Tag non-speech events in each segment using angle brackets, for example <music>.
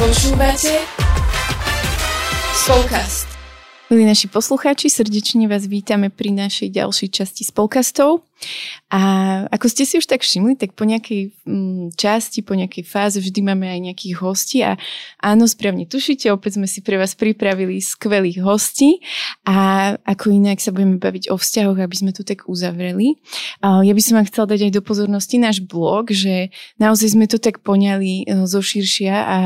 Počúvate Spolkast. Milí naši poslucháči, srdečne vás vítame pri našej ďalšej časti Spolkastov. A ako ste si už tak všimli, tak po nejakej mm, časti, po nejakej fáze vždy máme aj nejakých hostí a áno, správne tušíte, opäť sme si pre vás pripravili skvelých hostí a ako inak sa budeme baviť o vzťahoch, aby sme to tak uzavreli. Ja by som vám chcela dať aj do pozornosti náš blog, že naozaj sme to tak poňali e, zo širšia a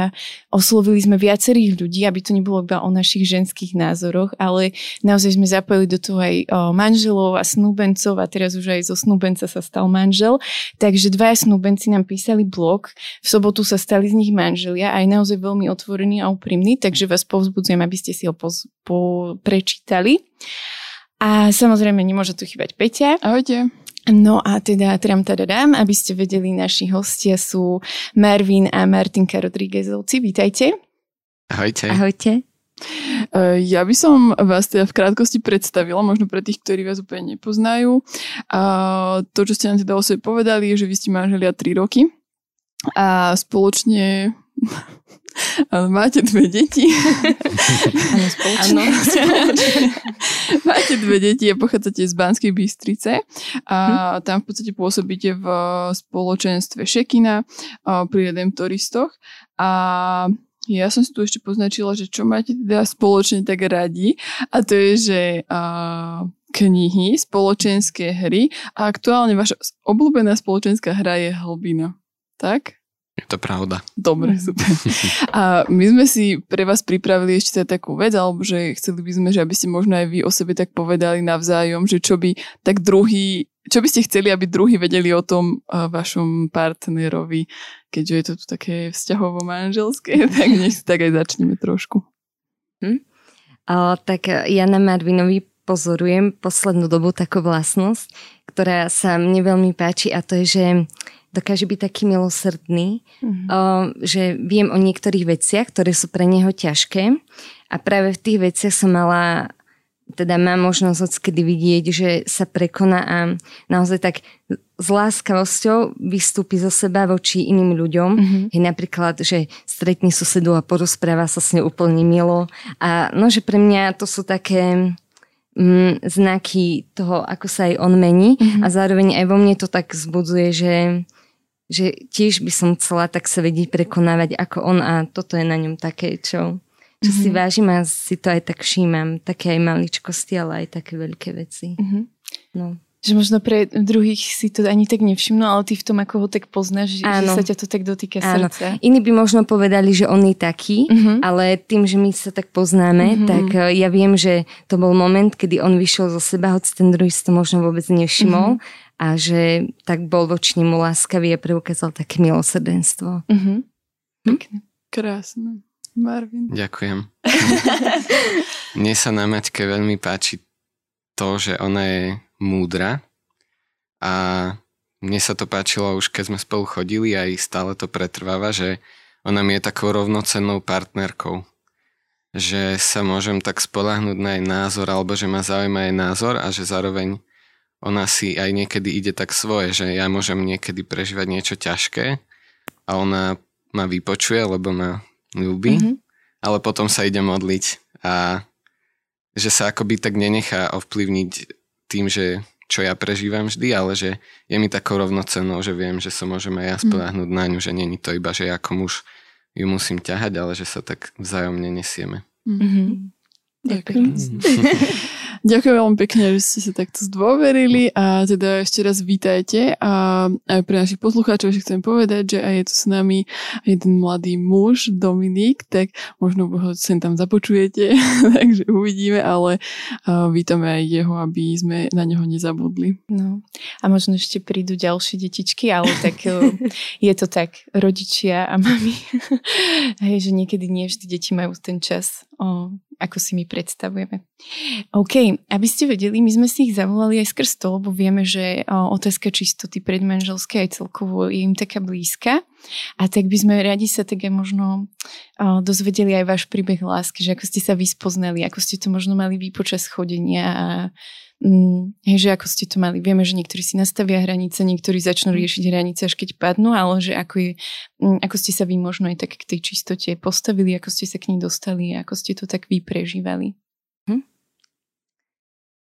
oslovili sme viacerých ľudí, aby to nebolo iba o našich ženských názoroch, ale naozaj sme zapojili do toho aj manželov a snúbencov a teraz už aj zo snúbenca sa stal manžel. Takže dvaja snúbenci nám písali blog, v sobotu sa stali z nich manželia a aj naozaj veľmi otvorení a úprimní, takže vás povzbudzujem, aby ste si ho poz- po- prečítali. A samozrejme nemôže tu chýbať Peťa. Ahojte. No a teda tram teda dám, aby ste vedeli, naši hostia sú Marvin a Martinka Rodríguezovci. Vítajte. Ahojte. Ahojte. E, ja by som vás teda v krátkosti predstavila, možno pre tých, ktorí vás úplne nepoznajú. A to, čo ste nám teda o sebe povedali, je, že vy ste manželia 3 roky a spoločne <laughs> máte dve deti. Áno, spoločne. Máte dve deti a pochádzate z Banskej Bystrice a hm. tam v podstate pôsobíte v spoločenstve Šekina pri Redemptoristoch a ja som si tu ešte poznačila, že čo máte teda spoločne tak radi a to je, že uh, knihy, spoločenské hry a aktuálne vaša obľúbená spoločenská hra je Hlbina. Tak? Je to pravda. Dobre, super. A my sme si pre vás pripravili ešte teda takú vec, alebo že chceli by sme, že aby ste možno aj vy o sebe tak povedali navzájom, že čo by tak druhý, čo by ste chceli, aby druhý vedeli o tom vašom partnerovi, keďže je to tu také vzťahovo-manželské, <laughs> tak nech si tak aj začneme trošku. Hm? O, tak ja na Marvinovi pozorujem poslednú dobu takú vlastnosť, ktorá sa mne veľmi páči a to je, že dokáže byť taký milosrdný, mm-hmm. o, že viem o niektorých veciach, ktoré sú pre neho ťažké a práve v tých veciach som mala teda mám možnosť odskedy vidieť, že sa prekoná a naozaj tak s láskavosťou vystúpi zo seba voči iným ľuďom. Mm-hmm. Je napríklad, že stretne susedu a porozpráva sa s ňou úplne milo. A no, že pre mňa to sú také mm, znaky toho, ako sa aj on mení mm-hmm. a zároveň aj vo mne to tak zbudzuje, že že tiež by som chcela tak sa vedieť prekonávať ako on a toto je na ňom také, čo, čo mm-hmm. si mhm. vážim a si to aj tak všímam. Také aj maličkosti, ale aj také veľké veci. Mm-hmm. No. Že možno pre druhých si to ani tak nevšimnú, ale ty v tom, ako ho tak poznáš, Áno. že sa ťa to tak dotýka Áno. srdca. Iní by možno povedali, že on je taký, uh-huh. ale tým, že my sa tak poznáme, uh-huh. tak eh, ja viem, že to bol moment, kedy on vyšiel zo seba, hoď ten druhý si to možno vôbec nevšimol. Uh-huh a že tak bol voči nemu láskavý a preukázal také milosrdenstvo. Mm-hmm. Pekne. Krásne. Marvin. Ďakujem. <laughs> Mne sa na Maťke veľmi páči to, že ona je múdra a mne sa to páčilo už keď sme spolu chodili a aj stále to pretrváva, že ona mi je takou rovnocennou partnerkou. Že sa môžem tak spolahnúť na jej názor alebo že ma zaujíma jej názor a že zároveň ona si aj niekedy ide tak svoje, že ja môžem niekedy prežívať niečo ťažké a ona ma vypočuje, lebo ma ľúbi, mm-hmm. ale potom sa ide modliť a že sa akoby tak nenechá ovplyvniť tým, že čo ja prežívam vždy, ale že je mi takou rovnocennou, že viem, že sa môžem aj ja mhm. spoláhnuť mm. na ňu, že není to iba, že ja ako muž ju musím ťahať, ale že sa tak vzájomne nesieme. Mm-hmm. Ďakujem. <laughs> Ďakujem veľmi pekne, že ste sa takto zdôverili a teda ešte raz vítajte a aj pre našich poslucháčov ešte chcem povedať, že aj je tu s nami jeden mladý muž, Dominik, tak možno ho sem tam započujete, <laughs> takže uvidíme, ale vítame aj jeho, aby sme na neho nezabudli. No a možno ešte prídu ďalšie detičky, ale tak je to tak, rodičia a mami, <laughs> hej, že niekedy nie vždy deti majú ten čas ako si my predstavujeme. OK, aby ste vedeli, my sme si ich zavolali aj skrz to, lebo vieme, že otázka čistoty predmanželské aj celkovo je im taká blízka. A tak by sme radi sa tak aj možno dozvedeli aj váš príbeh lásky, že ako ste sa vyspoznali, ako ste to možno mali vy počas chodenia a Mm, hej, že ako ste to mali. Vieme, že niektorí si nastavia hranice, niektorí začnú riešiť hranice až keď padnú, ale že ako, je, mm, ako ste sa vy možno aj tak k tej čistote postavili, ako ste sa k nej dostali, ako ste to tak vy prežívali. Hm?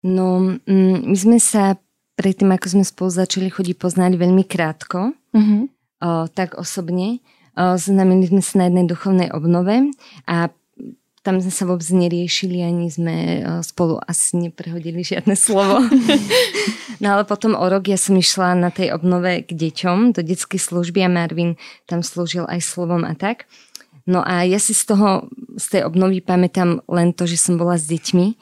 No, mm, my sme sa predtým, ako sme spolu začali chodiť poznať veľmi krátko, uh-huh. o, tak osobne. O, znamenili sme sa na jednej duchovnej obnove a tam sme sa vôbec neriešili, ani sme e, spolu asi neprehodili žiadne slovo. <laughs> no ale potom o rok ja som išla na tej obnove k deťom, do detskej služby a Marvin tam slúžil aj slovom a tak. No a ja si z toho, z tej obnovy pamätám len to, že som bola s deťmi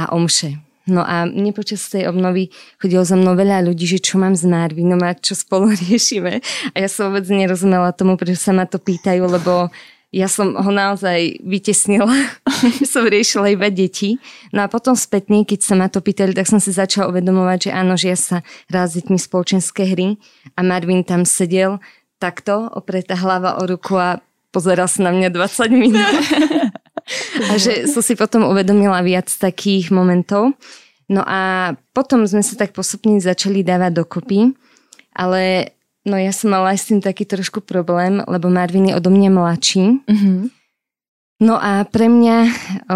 a omše. No a mne počas tej obnovy chodilo za mnou veľa ľudí, že čo mám s Marvinom a čo spolu <laughs> riešime. A ja som vôbec nerozumela tomu, prečo sa ma to pýtajú, lebo ja som ho naozaj vytesnila, <laughs> som riešila iba deti. No a potom spätne, keď sa ma to pýtali, tak som si začala uvedomovať, že áno, že ja sa hrá s deťmi spoločenské hry a Marvin tam sedel takto, opretá hlava o ruku a pozeral sa na mňa 20 minút. <laughs> a že som si potom uvedomila viac takých momentov. No a potom sme sa tak postupne začali dávať dokopy, ale No ja som mala aj s tým taký trošku problém, lebo Marvin je odo mňa mladší. Mm-hmm. No a pre mňa,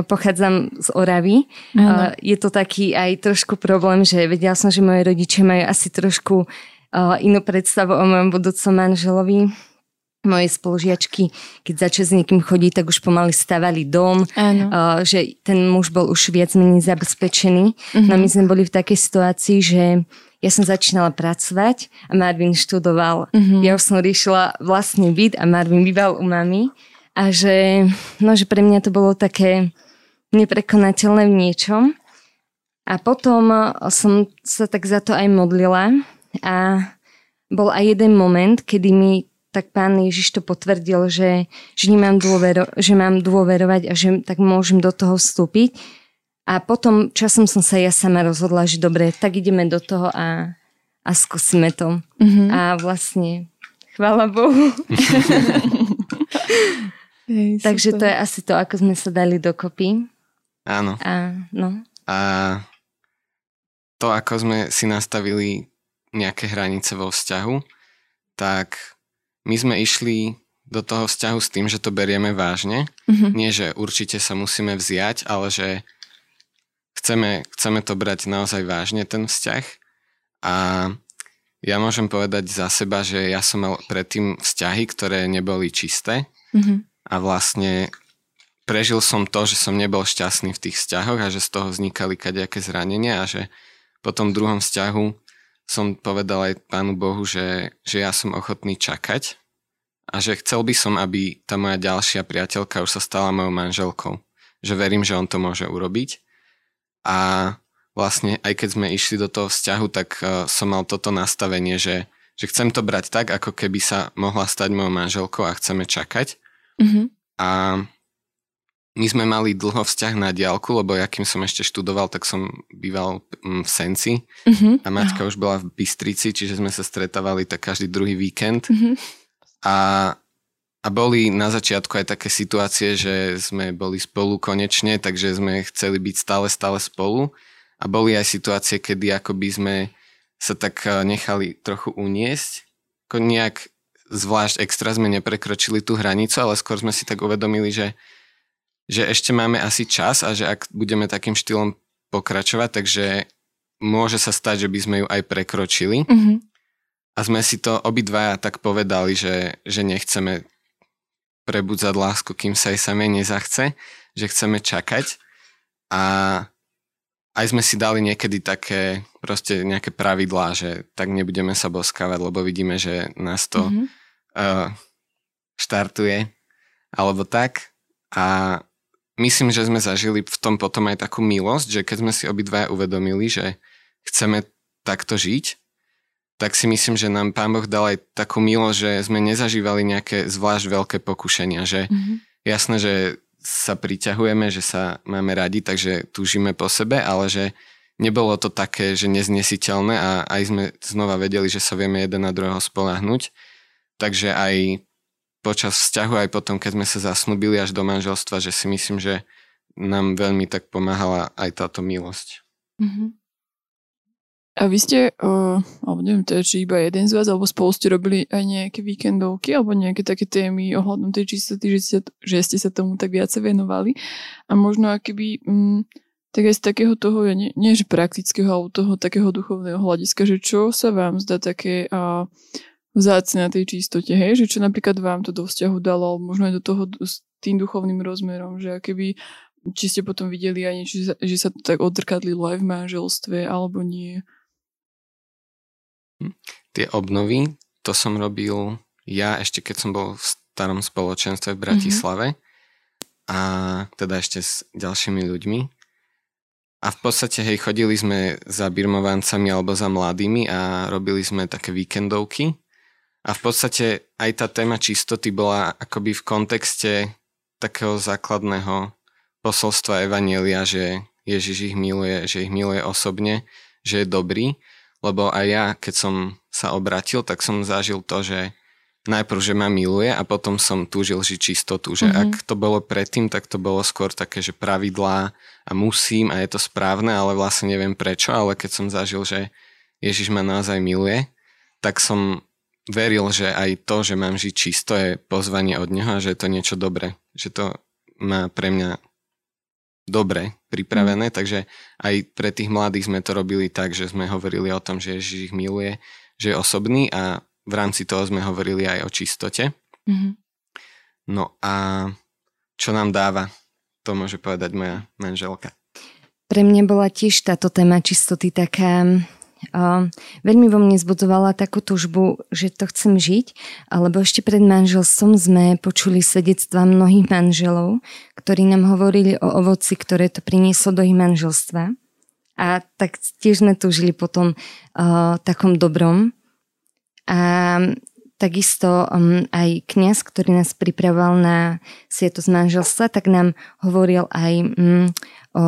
pochádzam z Oravy, ano. je to taký aj trošku problém, že vedela som, že moje rodičia majú asi trošku inú predstavu o mojom budúcom manželovi. Moje spolužiačky, keď začali s niekým chodiť, tak už pomaly stavali dom, ano. že ten muž bol už viac menej zabezpečený. Mm-hmm. No my sme boli v takej situácii, že ja som začínala pracovať a Marvin študoval. Mm-hmm. Ja už som riešila vlastný byt a Marvin býval u mami. A že, no, že pre mňa to bolo také neprekonateľné v niečom. A potom som sa tak za to aj modlila a bol aj jeden moment, kedy mi tak pán Ježiš to potvrdil, že, že, nemám dôvero, že mám dôverovať a že tak môžem do toho vstúpiť. A potom časom som sa ja sama rozhodla, že dobre, tak ideme do toho a, a skúsime to. Mm-hmm. A vlastne, chvála Bohu. <laughs> Hej, Takže to je asi to, ako sme sa dali dokopy. Áno. A, no. a to, ako sme si nastavili nejaké hranice vo vzťahu, tak my sme išli do toho vzťahu s tým, že to berieme vážne. Mm-hmm. Nie, že určite sa musíme vziať, ale že chceme, chceme to brať naozaj vážne, ten vzťah. A ja môžem povedať za seba, že ja som mal predtým vzťahy, ktoré neboli čisté mm-hmm. a vlastne prežil som to, že som nebol šťastný v tých vzťahoch a že z toho vznikali kadejaké zranenia a že po tom druhom vzťahu som povedal aj Pánu Bohu, že, že ja som ochotný čakať a že chcel by som, aby tá moja ďalšia priateľka už sa stala mojou manželkou. Že verím, že on to môže urobiť a vlastne aj keď sme išli do toho vzťahu, tak uh, som mal toto nastavenie, že, že chcem to brať tak, ako keby sa mohla stať mojou manželkou a chceme čakať. Mm-hmm. A my sme mali dlho vzťah na diálku, lebo ja kým som ešte študoval, tak som býval mm, v Senci mm-hmm. a Maťka už bola v Bystrici, čiže sme sa stretávali tak každý druhý víkend. Mm-hmm. A a boli na začiatku aj také situácie, že sme boli spolu konečne, takže sme chceli byť stále, stále spolu. A boli aj situácie, kedy akoby sme sa tak eh, nechali trochu uniesť. Ako nejak zvlášť extra sme neprekročili tú hranicu, ale skôr sme si tak uvedomili, že, že ešte máme asi čas a že ak budeme takým štýlom pokračovať, takže môže sa stať, že by sme ju aj prekročili. Mm-hmm. A sme si to obidvaja tak povedali, že, že nechceme prebudzať lásku, kým sa jej samej nezachce, že chceme čakať a aj sme si dali niekedy také proste nejaké pravidlá, že tak nebudeme sa boskávať, lebo vidíme, že nás to mm-hmm. uh, štartuje alebo tak a myslím, že sme zažili v tom potom aj takú milosť, že keď sme si obidvaja uvedomili, že chceme takto žiť, tak si myslím, že nám Pán Boh dal aj takú milo, že sme nezažívali nejaké zvlášť veľké pokušenia, že mm-hmm. jasné, že sa priťahujeme, že sa máme radi, takže túžime po sebe, ale že nebolo to také, že neznesiteľné a aj sme znova vedeli, že sa vieme jeden na druhého spolahnuť. Takže aj počas vzťahu, aj potom, keď sme sa zasnubili až do manželstva, že si myslím, že nám veľmi tak pomáhala aj táto milosť. Mm-hmm. A vy ste, uh, alebo neviem, to je, či iba jeden z vás, alebo spolu ste robili aj nejaké víkendovky, alebo nejaké také témy ohľadom tej čistoty, že ste, že ste sa tomu tak viacej venovali. A možno akéby, um, tak aj z takého toho, nie, nie že praktického, ale toho takého duchovného hľadiska, že čo sa vám zdá také uh, vzácne na tej čistote, hej? Že čo napríklad vám to do vzťahu dalo, možno aj do toho s tým duchovným rozmerom, že keby či ste potom videli aj niečo, že sa to tak odrkadlilo aj v manželstve, alebo nie. Tie obnovy, to som robil ja ešte keď som bol v starom spoločenstve v Bratislave mm-hmm. a teda ešte s ďalšími ľuďmi. A v podstate, hej, chodili sme za birmovancami alebo za mladými a robili sme také víkendovky. A v podstate aj tá téma čistoty bola akoby v kontexte takého základného posolstva Evanielia, že Ježiš ich miluje, že ich miluje osobne, že je dobrý lebo aj ja, keď som sa obratil, tak som zažil to, že najprv, že ma miluje a potom som túžil žiť čistotu, že mm-hmm. ak to bolo predtým, tak to bolo skôr také, že pravidlá a musím a je to správne, ale vlastne neviem prečo, ale keď som zažil, že Ježiš ma naozaj miluje, tak som veril, že aj to, že mám žiť čisto je pozvanie od Neho a že je to niečo dobré, že to má pre mňa dobre pripravené, mm. takže aj pre tých mladých sme to robili tak, že sme hovorili o tom, že Ježiš ich miluje, že je osobný a v rámci toho sme hovorili aj o čistote. Mm-hmm. No a čo nám dáva, to môže povedať moja manželka. Pre mňa bola tiež táto téma čistoty taká Veľmi vo mne zbudzovala takú túžbu, že to chcem žiť, alebo ešte pred manželstvom sme počuli svedectva mnohých manželov, ktorí nám hovorili o ovoci, ktoré to prinieslo do ich manželstva. A tak tiež sme túžili potom uh, takom dobrom. A takisto um, aj kňaz, ktorý nás pripravoval na sviatosť manželstva, tak nám hovoril aj um, o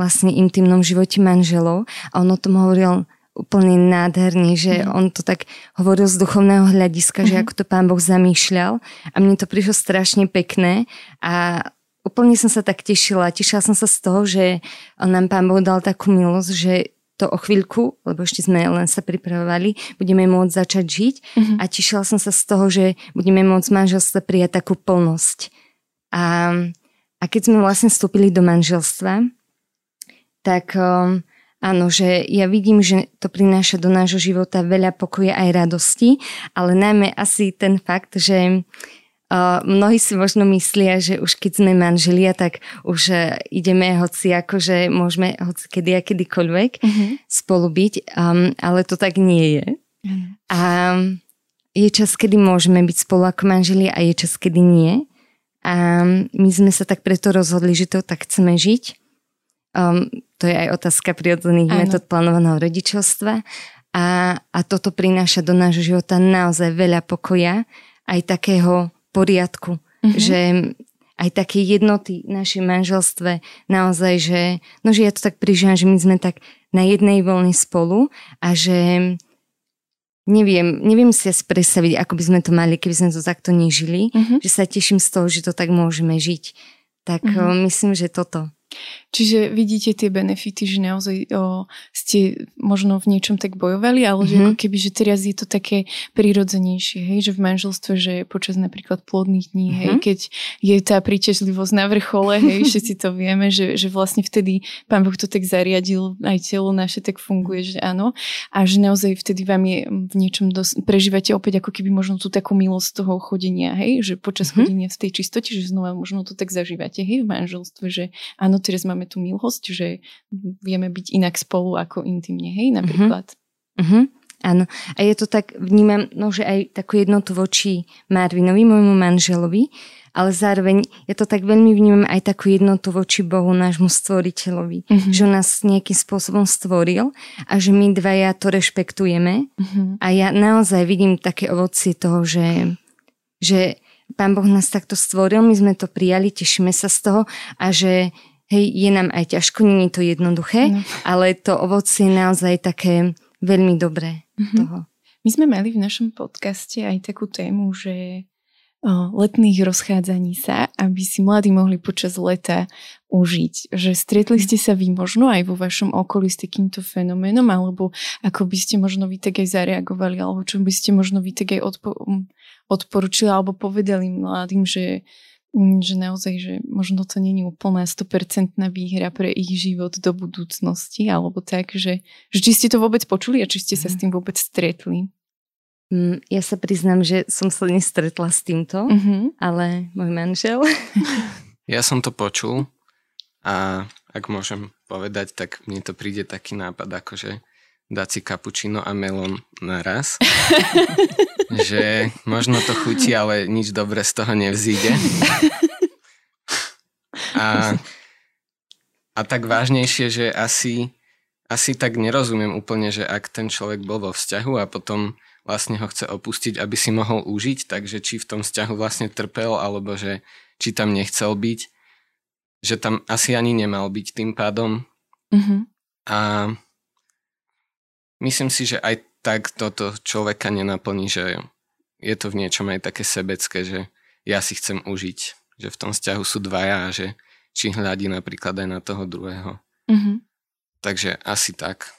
vlastne intimnom živote manželov a on o tom hovoril úplne nádherne, že mm. on to tak hovoril z duchovného hľadiska, mm-hmm. že mhm. ako to pán Boh zamýšľal a mne to prišlo strašne pekné a úplne som sa tak tešila. Tešila som sa z toho, že nám pán Boh dal takú milosť, že to o chvíľku, lebo ešte sme len sa pripravovali, budeme môcť začať žiť mm-hmm. a tešila som sa z toho, že budeme môcť manželstva prijať takú plnosť. A, a keď sme vlastne vstúpili do manželstva, tak um, áno, že ja vidím, že to prináša do nášho života veľa pokoja aj radosti, ale najmä asi ten fakt, že Uh, mnohí si možno myslia, že už keď sme manželia, tak už uh, ideme hoci akože môžeme hoci kedy a kedykoľvek uh-huh. spolu byť, um, ale to tak nie je. Uh-huh. A je čas, kedy môžeme byť spolu ako manželia a je čas, kedy nie. A my sme sa tak preto rozhodli, že to tak chceme žiť. Um, to je aj otázka prirodzených metód plánovaného rodičovstva. A, a toto prináša do nášho života naozaj veľa pokoja, aj takého poriadku, mm-hmm. že aj také jednoty v našej manželstve, naozaj, že, no, že ja to tak prižívam, že my sme tak na jednej voľne spolu a že neviem, neviem si asi predstaviť, ako by sme to mali, keby sme to takto nežili, mm-hmm. že sa teším z toho, že to tak môžeme žiť. Tak mm-hmm. myslím, že toto. Čiže vidíte tie benefity, že naozaj o, ste možno v niečom tak bojovali, ale mm-hmm. že ako mhm. keby, že teraz je to také prirodzenejšie, hej, že v manželstve, že počas napríklad plodných dní, mm-hmm. keď je tá príťažlivosť na vrchole, hej, <laughs> všetci to vieme, že, že vlastne vtedy Pán Boh to tak zariadil, aj telo naše tak funguje, že áno, a že naozaj vtedy vám je v niečom dos- prežívate opäť ako keby možno tú takú milosť toho chodenia, hej, že počas mm-hmm. chodenia v tej čistote, že znova možno to tak zažívate, hej, v manželstve, že áno, teraz máme tú milosť, že vieme byť inak spolu ako intimne, hej, napríklad. Uh-huh. Uh-huh. Áno. A je to tak, vnímam, no, že aj takú jednotu voči Marvinovi, môjmu manželovi, ale zároveň ja to tak veľmi vnímam aj takú jednotu voči Bohu, nášmu stvoriteľovi. Uh-huh. Že on nás nejakým spôsobom stvoril a že my dvaja to rešpektujeme. Uh-huh. A ja naozaj vidím také ovocie toho, že, že Pán Boh nás takto stvoril, my sme to prijali, tešíme sa z toho a že hej, je nám aj ťažko, nie je to jednoduché, no. ale to ovocie je naozaj také veľmi dobré mm-hmm. toho. My sme mali v našom podcaste aj takú tému, že letných rozchádzaní sa, aby si mladí mohli počas leta užiť. Že stretli ste sa vy možno aj vo vašom okolí s takýmto fenoménom, alebo ako by ste možno vy tak aj zareagovali, alebo čo by ste možno vy tak aj odpo- odporučili, alebo povedali mladým, že že naozaj, že možno to není úplná 100% výhra pre ich život do budúcnosti, alebo tak, že, že či ste to vôbec počuli a či ste sa s mhm. tým vôbec stretli. Mm, ja sa priznám, že som sa nestretla s týmto, mm-hmm. ale môj manžel. <laughs> Ja som to počul a ak môžem povedať, tak mne to príde taký nápad, akože dať si kapučino a melón naraz. <laughs> že možno to chutí, ale nič dobre z toho nevzíde. A, a tak vážnejšie, že asi, asi tak nerozumiem úplne, že ak ten človek bol vo vzťahu a potom vlastne ho chce opustiť, aby si mohol užiť, takže či v tom vzťahu vlastne trpel, alebo že či tam nechcel byť, že tam asi ani nemal byť tým pádom. Mm-hmm. A myslím si, že aj tak toto človeka nenaplní, že je to v niečom aj také sebecké, že ja si chcem užiť, že v tom vzťahu sú dvaja a že či hľadí napríklad aj na toho druhého. Mm-hmm. Takže asi tak.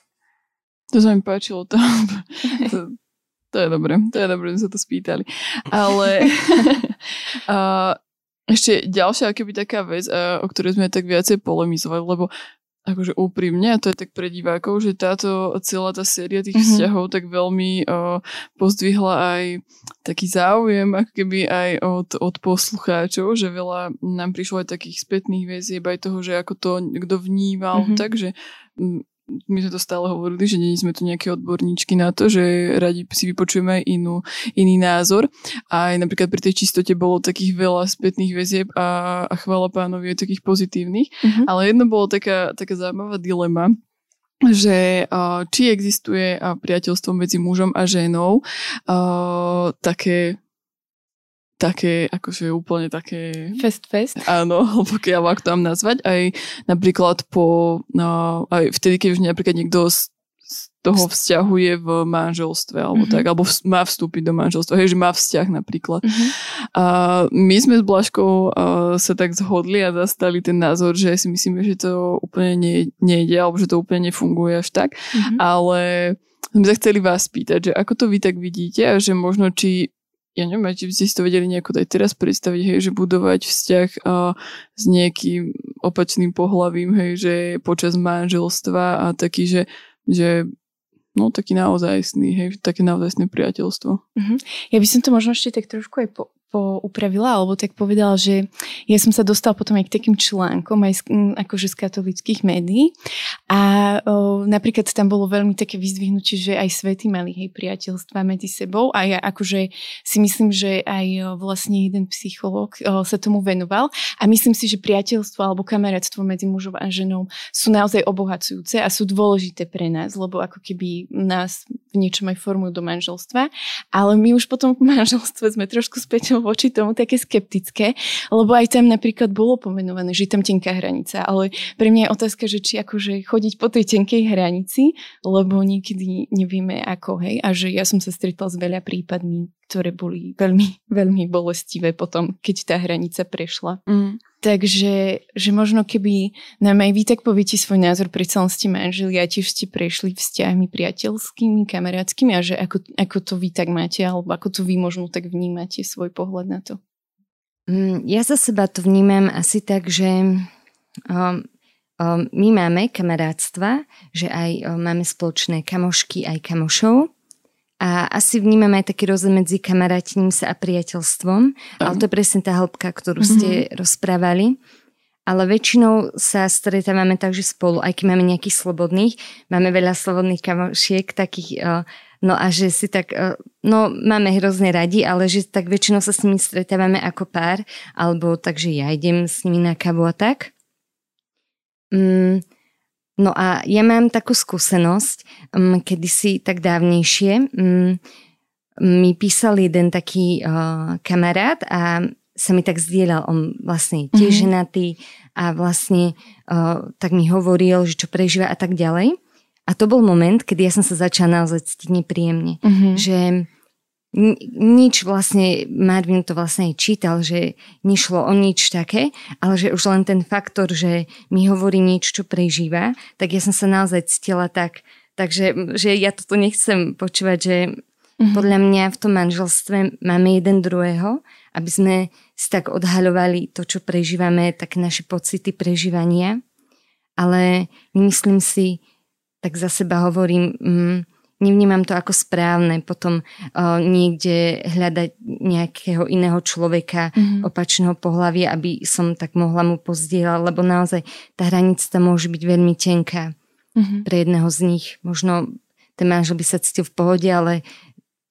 To sa mi páčilo. To, to, to je dobré, to je dobré, že sa to spýtali. Ale <laughs> a, ešte ďalšia keby taká vec, a, o ktorej sme tak viacej polemizovali, lebo akože úprimne, a to je tak pre divákov, že táto celá tá séria tých mm-hmm. vzťahov tak veľmi o, pozdvihla aj taký záujem, ako keby aj od, od poslucháčov, že veľa nám prišlo aj takých spätných väzieb, aj toho, že ako to kto vnímal, mm-hmm. takže my sme to stále hovorili, že nie sme tu nejaké odborníčky na to, že radi si vypočujeme inú, iný názor. A aj napríklad pri tej čistote bolo takých veľa spätných väzieb a, a chvála pánovi aj takých pozitívnych. Mm-hmm. Ale jedno bolo taká, taká zaujímavá dilema, že či existuje priateľstvo medzi mužom a ženou také také, akože úplne také... Fest fest. Áno, <laughs> pokiaľ ako tam nazvať. Aj napríklad po, no, aj vtedy, keď už napríklad niekto z, z toho vzťahu je v manželstve, alebo mm-hmm. tak, alebo má vstúpiť do manželstva, hej, že má vzťah napríklad. Mm-hmm. A my sme s Blažkou uh, sa tak zhodli a zastali ten názor, že si myslíme, že to úplne nie, nejde, alebo že to úplne nefunguje až tak, mm-hmm. ale sme sa chceli vás spýtať, že ako to vy tak vidíte a že možno či ja neviem, či by ste si to vedeli nejako aj teraz predstaviť, hej, že budovať vzťah a, s nejakým opačným pohlavím, hej, že počas manželstva a taký, že, že no taký naozajstný, hej, také naozajstné priateľstvo. Uh-huh. Ja by som to možno ešte tak trošku aj po, upravila, alebo tak povedala, že ja som sa dostala potom aj k takým článkom, aj z, akože z katolických médií. A o, napríklad tam bolo veľmi také vyzdvihnutie, že aj svety mali hej priateľstva medzi sebou. A ja akože si myslím, že aj o, vlastne jeden psychológ sa tomu venoval. A myslím si, že priateľstvo alebo kamarátstvo medzi mužom a ženou sú naozaj obohacujúce a sú dôležité pre nás, lebo ako keby nás v niečom aj formujú do manželstva, ale my už potom v manželstve sme trošku späť voči tomu také skeptické, lebo aj tam napríklad bolo pomenované, že je tam tenká hranica, ale pre mňa je otázka, že či akože chodiť po tej tenkej hranici, lebo niekedy nevieme ako, hej, a že ja som sa stretla s veľa prípadmi, ktoré boli veľmi, veľmi bolestivé potom, keď tá hranica prešla. Mm. Takže že možno keby nám aj vy tak poviete svoj názor, pri celom ste manželi a tiež ste prešli vzťahmi priateľskými, kamarátskymi a že ako, ako to vy tak máte, alebo ako to vy možno tak vnímate svoj pohľad na to. Mm, ja za seba to vnímam asi tak, že um, um, my máme kamarátstva, že aj um, máme spoločné kamošky, aj kamošov a asi vnímame aj taký rozdiel medzi kamarátením sa a priateľstvom, uh-huh. ale to je presne tá hĺbka, ktorú ste uh-huh. rozprávali. Ale väčšinou sa stretávame tak, že spolu, aj keď máme nejakých slobodných, máme veľa slobodných kamošiek, takých, uh, no a že si tak, uh, no máme hrozne radi, ale že tak väčšinou sa s nimi stretávame ako pár, alebo takže ja idem s nimi na kavu a tak. Mm, No a ja mám takú skúsenosť, um, kedysi tak dávnejšie um, mi písal jeden taký uh, kamarát a sa mi tak zdieľal, on vlastne tiež mm-hmm. ženatý a vlastne uh, tak mi hovoril, že čo prežíva a tak ďalej. A to bol moment, kedy ja som sa začala naozaj cítiť nepríjemne. Mm-hmm. Že nič vlastne, Marvin to vlastne čítal, že nešlo o nič také, ale že už len ten faktor, že mi hovorí nič, čo prežíva, tak ja som sa naozaj cítila tak, takže že ja toto nechcem počúvať, že mm-hmm. podľa mňa v tom manželstve máme jeden druhého, aby sme si tak odhaľovali to, čo prežívame, také naše pocity prežívania, ale myslím si, tak za seba hovorím, mm, nevnímam to ako správne potom uh, niekde hľadať nejakého iného človeka mm-hmm. opačného pohľavia, aby som tak mohla mu pozdieľať, lebo naozaj tá hranica môže byť veľmi tenká mm-hmm. pre jedného z nich. Možno ten manžel by sa cítil v pohode, ale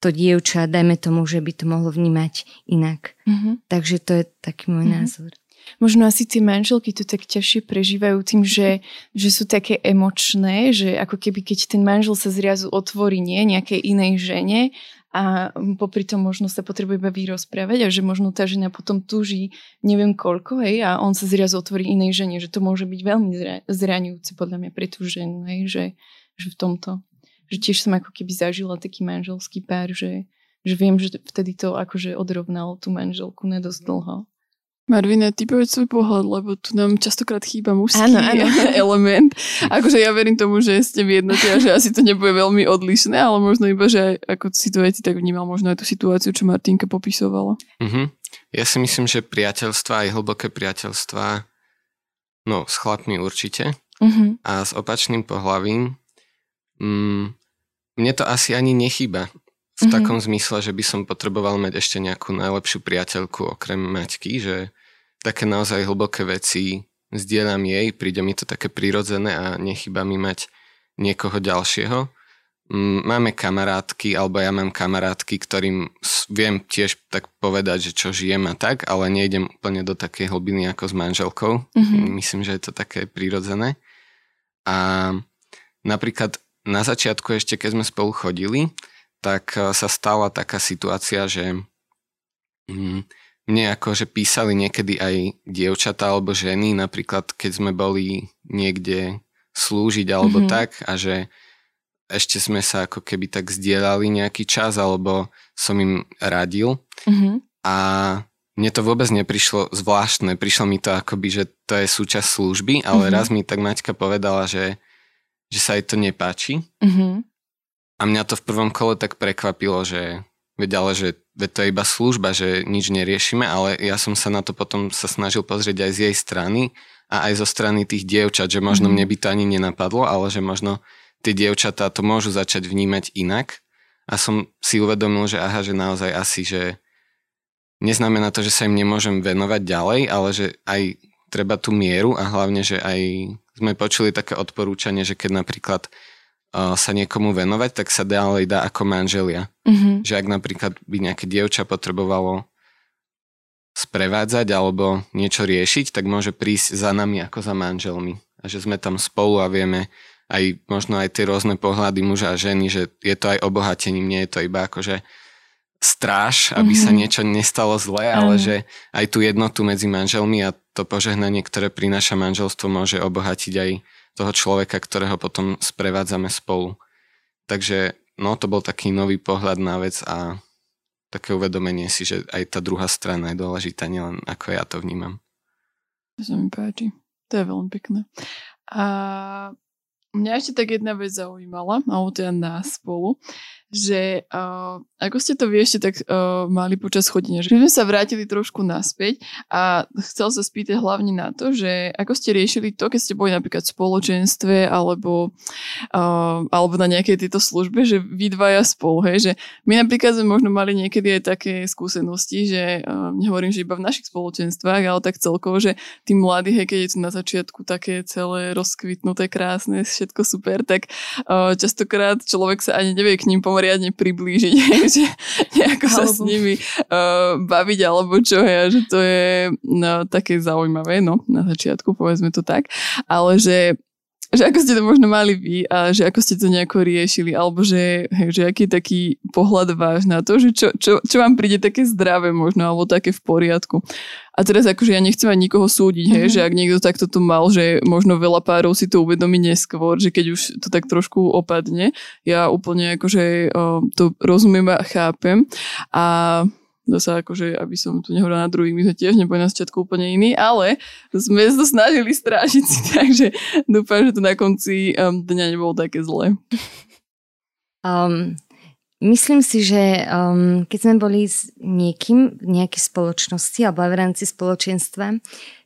to dievča, dajme tomu, že by to mohlo vnímať inak. Mm-hmm. Takže to je taký môj mm-hmm. názor. Možno asi tie manželky to tak ťažšie prežívajú tým, že, že sú také emočné, že ako keby keď ten manžel sa zrazu otvorí nie nejakej inej žene a popri tom možno sa potrebuje iba vyrozprávať a že možno tá žena potom túži neviem koľko, hej, a on sa zrazu otvorí inej žene, že to môže byť veľmi zraňujúce podľa mňa pre tú ženu, hej, že, že v tomto. Že tiež som ako keby zažila taký manželský pár, že, že viem, že vtedy to akože odrovnalo tú manželku na dlho. Marvine, ty povedz svoj pohľad, lebo tu nám častokrát chýba mužský ano, ano. <laughs> element. Akože ja verím tomu, že ste v jednote a že asi to nebude veľmi odlišné, ale možno iba, že ako si to aj ty tak vnímal možno aj tú situáciu, čo Martinka popisovala. Uh-huh. Ja si myslím, že priateľstva, aj hlboké priateľstva, no s chlapmi určite uh-huh. a s opačným pohľavím, mm, mne to asi ani nechýba v mm-hmm. takom zmysle, že by som potreboval mať ešte nejakú najlepšiu priateľku okrem Maťky, že také naozaj hlboké veci zdieľam jej, príde mi to také prirodzené a nechyba mi mať niekoho ďalšieho. Mm, máme kamarátky, alebo ja mám kamarátky, ktorým viem tiež tak povedať, že čo žijem a tak, ale nejdem úplne do takej hlbiny ako s manželkou. Mm-hmm. Myslím, že je to také prirodzené. A napríklad na začiatku ešte, keď sme spolu chodili, tak eh, sa stala taká situácia, že mm, mne akože písali niekedy aj dievčatá alebo ženy, napríklad keď sme boli niekde slúžiť alebo mm-hmm. tak a že ešte sme sa ako keby tak zdieľali nejaký čas alebo som im radil mm-hmm. a mne to vôbec neprišlo zvláštne, prišlo mi to akoby, že to je súčasť služby, ale mm-hmm. raz mi tak Maťka povedala, že, že sa jej to nepáči mm-hmm. A mňa to v prvom kole tak prekvapilo, že Veď ale, že veď to je iba služba, že nič neriešime, ale ja som sa na to potom sa snažil pozrieť aj z jej strany a aj zo strany tých dievčat, že možno mm. mne by to ani nenapadlo, ale že možno tie dievčatá to môžu začať vnímať inak. A som si uvedomil, že aha, že naozaj asi, že neznamená to, že sa im nemôžem venovať ďalej, ale že aj treba tú mieru a hlavne, že aj sme počuli také odporúčanie, že keď napríklad sa niekomu venovať, tak sa ďalej dá ako manželia. Mm-hmm. Že ak napríklad by nejaké dievča potrebovalo sprevádzať alebo niečo riešiť, tak môže prísť za nami ako za manželmi. A že sme tam spolu a vieme aj možno aj tie rôzne pohľady muža a ženy, že je to aj obohatením, nie je to iba akože stráž, aby mm-hmm. sa mhm. niečo nestalo zle, ale že aj tú jednotu medzi manželmi a to požehnanie, ktoré prináša manželstvo, môže obohatiť aj toho človeka, ktorého potom sprevádzame spolu. Takže no to bol taký nový pohľad na vec a také uvedomenie si, že aj tá druhá strana je dôležitá, nielen ako ja to vnímam. To sa mi páči. To je veľmi pekné. A mňa ešte tak jedna vec zaujímala, alebo teda nás spolu, že uh, ako ste to vy ešte tak uh, mali počas chodenia, že sme sa vrátili trošku naspäť a chcel sa spýtať hlavne na to, že ako ste riešili to, keď ste boli napríklad v spoločenstve alebo, uh, alebo na nejakej tejto službe, že vy dvaja spolu, hej, že my napríklad sme možno mali niekedy aj také skúsenosti, že uh, nehovorím, že iba v našich spoločenstvách, ale tak celkovo, že tí mladí, hej, keď je tu na začiatku také celé rozkvitnuté, krásne, všetko super, tak uh, častokrát človek sa ani nevie k ním pomôcť poriadne priblížiť, <laughs> že nejako sa s nimi uh, baviť alebo čo, ja, že to je no, také zaujímavé, no, na začiatku, povedzme to tak, ale že že ako ste to možno mali vy a že ako ste to nejako riešili, alebo že, hej, že aký je taký pohľad váš na to, že čo, čo, čo vám príde také zdravé možno, alebo také v poriadku. A teraz akože ja nechcem aj nikoho súdiť, hej, mm-hmm. že ak niekto takto to mal, že možno veľa párov si to uvedomí neskôr, že keď už to tak trošku opadne, ja úplne akože o, to rozumiem a chápem. A zase akože, aby som tu nehovorila na druhých, my sme tiež neboli na začiatku úplne iní, ale sme sa snažili strážiť si, <laughs> takže dúfam, že to na konci um, dňa nebolo také zlé. Um, myslím si, že um, keď sme boli s niekým v nejakej spoločnosti alebo v rámci spoločenstva,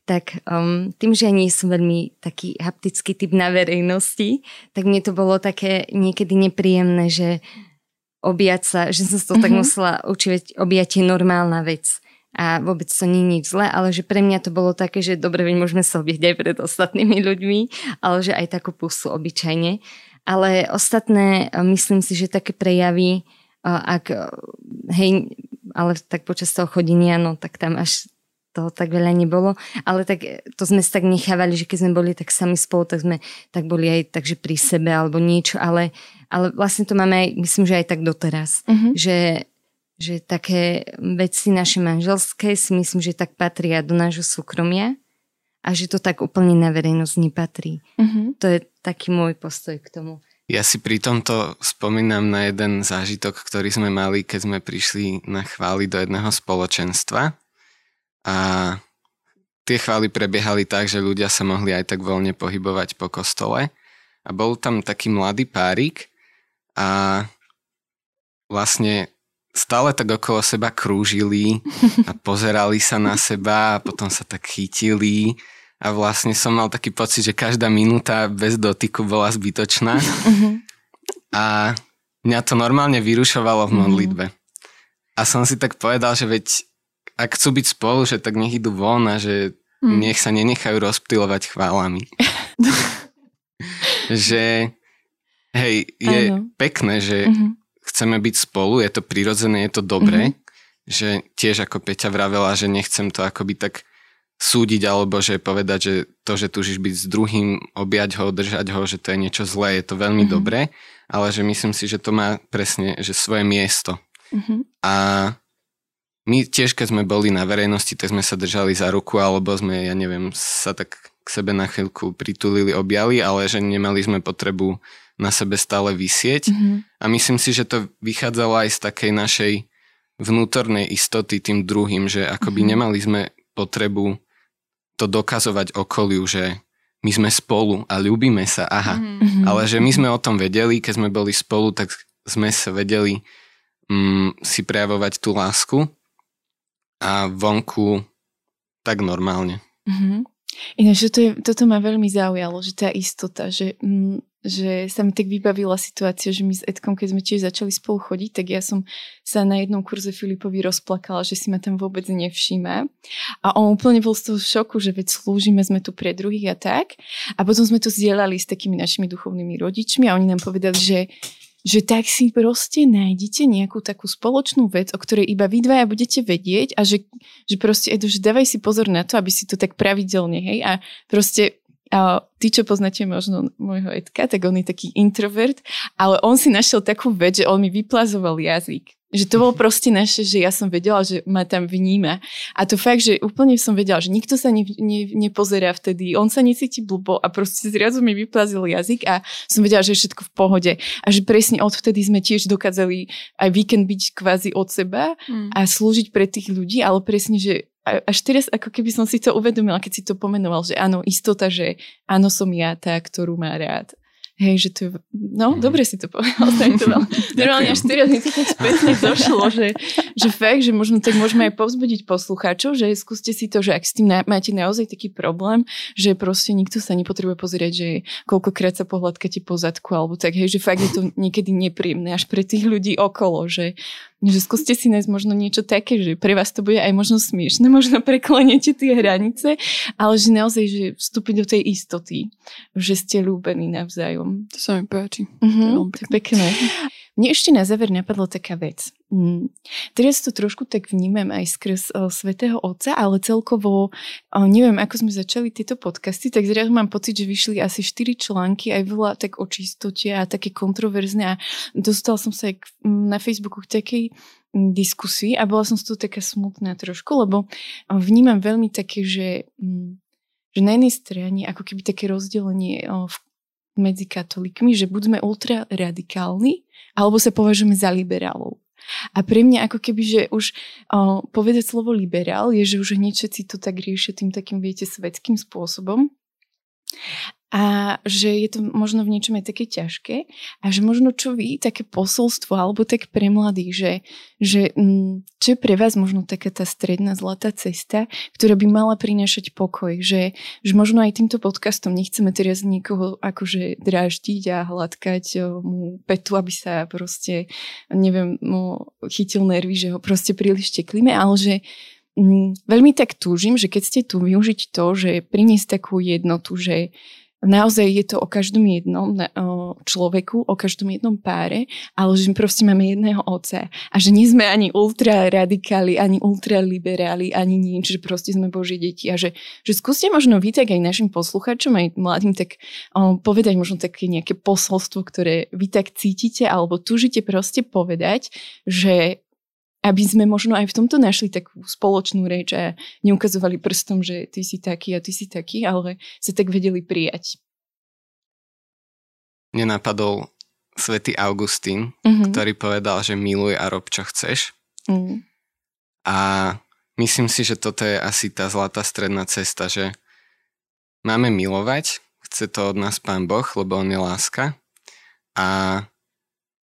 tak um, tým, že ja nie som veľmi taký haptický typ na verejnosti, tak mne to bolo také niekedy nepríjemné, že objať sa, že som sa to mm-hmm. tak mhm. musela učiť, objať je normálna vec a vôbec to nie je nič zlé, ale že pre mňa to bolo také, že dobre, veď môžeme sa objať aj pred ostatnými ľuďmi, ale že aj takú pusu obyčajne. Ale ostatné, myslím si, že také prejavy, ak, hej, ale tak počas toho chodenia, no tak tam až toho tak veľa nebolo, ale tak to sme sa tak nechávali, že keď sme boli tak sami spolu, tak sme tak boli aj takže pri sebe alebo niečo, ale ale vlastne to máme aj, myslím, že aj tak doteraz. Uh-huh. Že, že také veci naše manželské si myslím, že tak patria do nášho súkromia a že to tak úplne na verejnosť nepatrí. Uh-huh. To je taký môj postoj k tomu. Ja si pri tomto spomínam na jeden zážitok, ktorý sme mali, keď sme prišli na chvály do jedného spoločenstva. A tie chvály prebiehali tak, že ľudia sa mohli aj tak voľne pohybovať po kostole. A bol tam taký mladý párik, a vlastne stále tak okolo seba krúžili a <laughs> pozerali sa na seba a potom sa tak chytili a vlastne som mal taký pocit, že každá minúta bez dotyku bola zbytočná a mňa to normálne vyrušovalo v mhm. modlitbe. A som si tak povedal, že veď ak chcú byť spolu, že tak nech idú von a že mm. nech sa nenechajú rozptýlovať chválami. <laughs> že Hej, je ano. pekné, že uh-huh. chceme byť spolu, je to prirodzené, je to dobré, uh-huh. že tiež ako Peťa vravela, že nechcem to akoby tak súdiť alebo že povedať, že to, že tužíš byť s druhým, objať ho, držať ho, že to je niečo zlé, je to veľmi uh-huh. dobré, ale že myslím si, že to má presne že svoje miesto. Uh-huh. A my tiež, keď sme boli na verejnosti, tak sme sa držali za ruku alebo sme, ja neviem, sa tak k sebe na chvíľku pritulili, objali, ale že nemali sme potrebu na sebe stále vysieť. Mm-hmm. A myslím si, že to vychádzalo aj z takej našej vnútornej istoty tým druhým, že akoby mm-hmm. nemali sme potrebu to dokazovať okoliu, že my sme spolu a ľúbime sa, aha. Mm-hmm. Ale že my sme o tom vedeli, keď sme boli spolu, tak sme sa vedeli mm, si prejavovať tú lásku a vonku tak normálne. Mm-hmm. Ináč, to je, toto ma veľmi zaujalo, že tá istota, že mm, že sa mi tak vybavila situácia, že my s Edkom, keď sme tiež začali spolu chodiť, tak ja som sa na jednom kurze Filipovi rozplakala, že si ma tam vôbec nevšíma. A on úplne bol z toho šoku, že veď slúžime, sme tu pre druhých a tak. A potom sme to zdieľali s takými našimi duchovnými rodičmi a oni nám povedali, že že tak si proste nájdete nejakú takú spoločnú vec, o ktorej iba vy dvaja budete vedieť a že, že proste, Edo, že dávaj si pozor na to, aby si to tak pravidelne, hej, a proste a tí, čo poznáte možno môjho Edka, tak on je taký introvert, ale on si našiel takú vec, že on mi vyplazoval jazyk. Že to bol proste naše, že ja som vedela, že ma tam vníma. A to fakt, že úplne som vedela, že nikto sa ne, ne, nepozerá vtedy, on sa necíti blbo a proste zrazu mi vyplazil jazyk a som vedela, že je všetko v pohode. A že presne odvtedy sme tiež dokázali aj víkend byť kvázi od seba mm. a slúžiť pre tých ľudí, ale presne, že až teraz ako keby som si to uvedomila, keď si to pomenoval, že áno, istota, že áno, som ja tá, ktorú má rád. Hej, že to je, no, mm. dobre si to povedal, <laughs> tak to veľa. <laughs> Normálne až teraz mi to tak spätne <laughs> došlo, že, že fakt, že možno tak môžeme aj povzbudiť poslucháčov, že skúste si to, že ak s tým na, máte naozaj taký problém, že proste nikto sa nepotrebuje pozrieť, že koľkokrát sa pohľadkate po zadku, alebo tak, hej, že fakt je to niekedy nepríjemné až pre tých ľudí okolo, že že skúste si nájsť možno niečo také, že pre vás to bude aj možno smiešne, možno preklenete tie hranice, ale že naozaj, že vstúpiť do tej istoty, že ste ľúbení navzájom. To sa mi páči. Uh-huh, to je pekné. <laughs> mne ešte na záver napadla taká vec. Mm. Teraz to trošku tak vnímam aj skrz o, Svetého Otca, ale celkovo, o, neviem, ako sme začali tieto podcasty, tak zrazu mám pocit, že vyšli asi 4 články, aj veľa tak o čistote a také kontroverzné a dostal som sa aj na Facebooku k takej diskusii a bola som z toho taká smutná trošku, lebo vnímam veľmi také, že, že na jednej strane ako keby také rozdelenie medzi katolíkmi, že buď sme ultra radikálni, alebo sa považujeme za liberálov. A pre mňa ako keby, že už o, povedať slovo liberál je, že už hneď všetci to tak riešia tým takým, viete, svetským spôsobom a že je to možno v niečom aj také ťažké a že možno čo vy, také posolstvo alebo tak pre mladých, že, že mm, čo je pre vás možno taká tá stredná zlatá cesta, ktorá by mala prinášať pokoj, že, že možno aj týmto podcastom nechceme teraz niekoho akože dráždiť a hladkať mu petu, aby sa proste, neviem, mu chytil nervy, že ho proste príliš teklíme, ale že mm, veľmi tak túžim, že keď ste tu využiť to, že priniesť takú jednotu, že naozaj je to o každom jednom človeku, o každom jednom páre, ale že proste máme jedného oca a že nie sme ani ultra radikáli, ani ultra liberáli, ani nič, že proste sme Boží deti. A že, že skúste možno vy tak aj našim poslucháčom, aj mladým tak o, povedať možno také nejaké posolstvo, ktoré vy tak cítite alebo túžite proste povedať, že aby sme možno aj v tomto našli takú spoločnú reč a neukazovali prstom, že ty si taký a ty si taký, ale sa tak vedeli prijať. Mne napadol svätý Augustín, mm-hmm. ktorý povedal, že miluj a rob, čo chceš. Mm. A myslím si, že toto je asi tá zlatá stredná cesta, že máme milovať, chce to od nás Pán Boh, lebo On je láska. A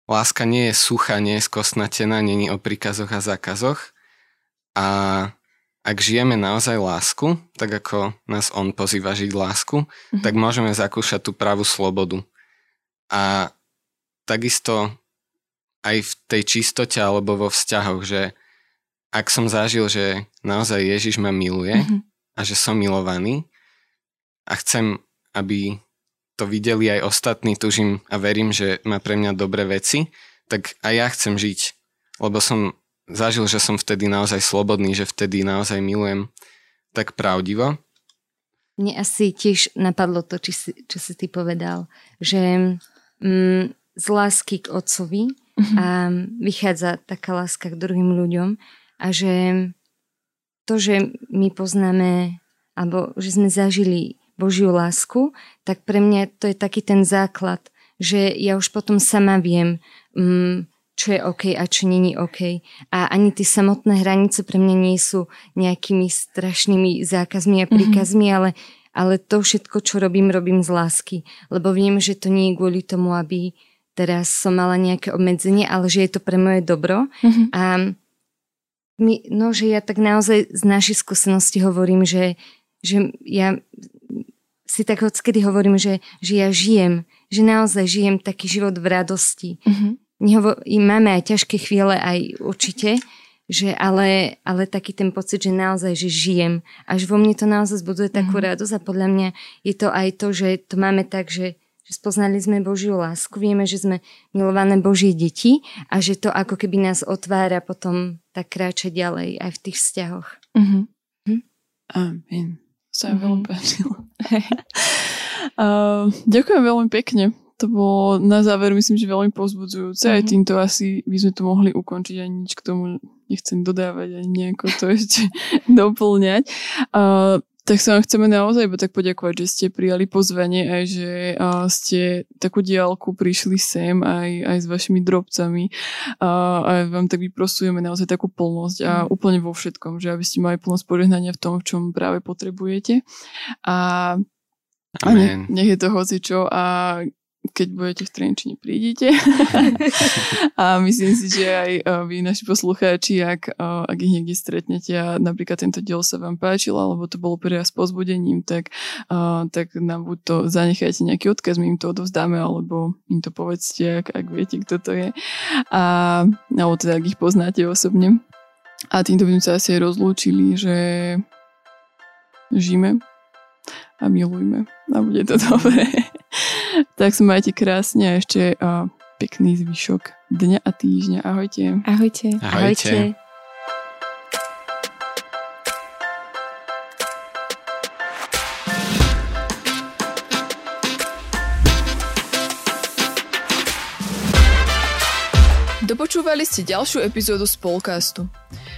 Láska nie je suchá, nie je skosnatená, není o príkazoch a zákazoch. A ak žijeme naozaj lásku, tak ako nás on pozýva žiť lásku, mm-hmm. tak môžeme zakúšať tú pravú slobodu. A takisto aj v tej čistote alebo vo vzťahoch, že ak som zažil, že naozaj Ježiš ma miluje mm-hmm. a že som milovaný a chcem, aby to videli aj ostatní, tužím a verím, že má pre mňa dobré veci, tak aj ja chcem žiť. Lebo som zažil, že som vtedy naozaj slobodný, že vtedy naozaj milujem tak pravdivo. Mne asi tiež napadlo to, či si, čo si ty povedal, že mm, z lásky k otcovi mm-hmm. a vychádza taká láska k druhým ľuďom a že to, že my poznáme alebo že sme zažili Božiu lásku, tak pre mňa to je taký ten základ, že ja už potom sama viem, mm, čo je OK a čo není OK. A ani tie samotné hranice pre mňa nie sú nejakými strašnými zákazmi a mhm. príkazmi, mm-hmm. ale, ale to všetko, čo robím, robím z lásky. Lebo viem, že to nie je kvôli tomu, aby teraz som mala nejaké obmedzenie, ale že je to pre moje dobro. Mm-hmm. A my, no, že ja tak naozaj z našej skúsenosti hovorím, že, že ja si tak odkedy hovorím, že, že ja žijem, že naozaj žijem taký život v radosti. Mm-hmm. Nehovo- máme aj ťažké chvíle, aj určite, že ale, ale taký ten pocit, že naozaj, že žijem. Až vo mne to naozaj zbuduje takú mm-hmm. radosť a podľa mňa je to aj to, že to máme tak, že, že spoznali sme Božiu lásku, vieme, že sme milované Božie deti a že to ako keby nás otvára potom tak kráčať ďalej aj v tých vzťahoch. Mm-hmm. Hm? Amen sa mi veľmi mhm. páčilo. uh, <laughs> ďakujem veľmi pekne. To bolo na záver, myslím, že veľmi povzbudzujúce. Mm-hmm. Aj mhm. týmto asi by sme to mohli ukončiť. Ani nič k tomu nechcem dodávať, ani nejako to <laughs> ešte doplňať. Uh, tak sa vám chceme naozaj iba tak poďakovať, že ste prijali pozvanie aj, že ste takú diálku prišli sem aj, aj s vašimi drobcami uh, a vám tak vyprosujeme naozaj takú plnosť a mm. úplne vo všetkom, že aby ste mali plnosť požehnania v tom, v čom práve potrebujete. A, a nech, nech je to hocičo a keď budete v Trenčine, prídite. <laughs> a myslím si, že aj e, vy, naši poslucháči, ak, e, ak ich niekde stretnete a napríklad tento diel sa vám páčil, alebo to bolo pre vás pozbudením, tak, uh, tak nám buď to zanechajte nejaký odkaz, my im to odovzdáme, alebo im to povedzte, ak, ak viete, kto to je. A, alebo teda, ak ich poznáte osobne. A týmto by sme sa asi aj rozlúčili, že žijeme a milujme a bude to <laughs> dobré. tak sa majte krásne a ešte uh, pekný zvyšok dňa a týždňa. Ahojte. Ahojte. Ahojte. Ahojte. Dopočúvali ste ďalšiu epizódu Spolcastu.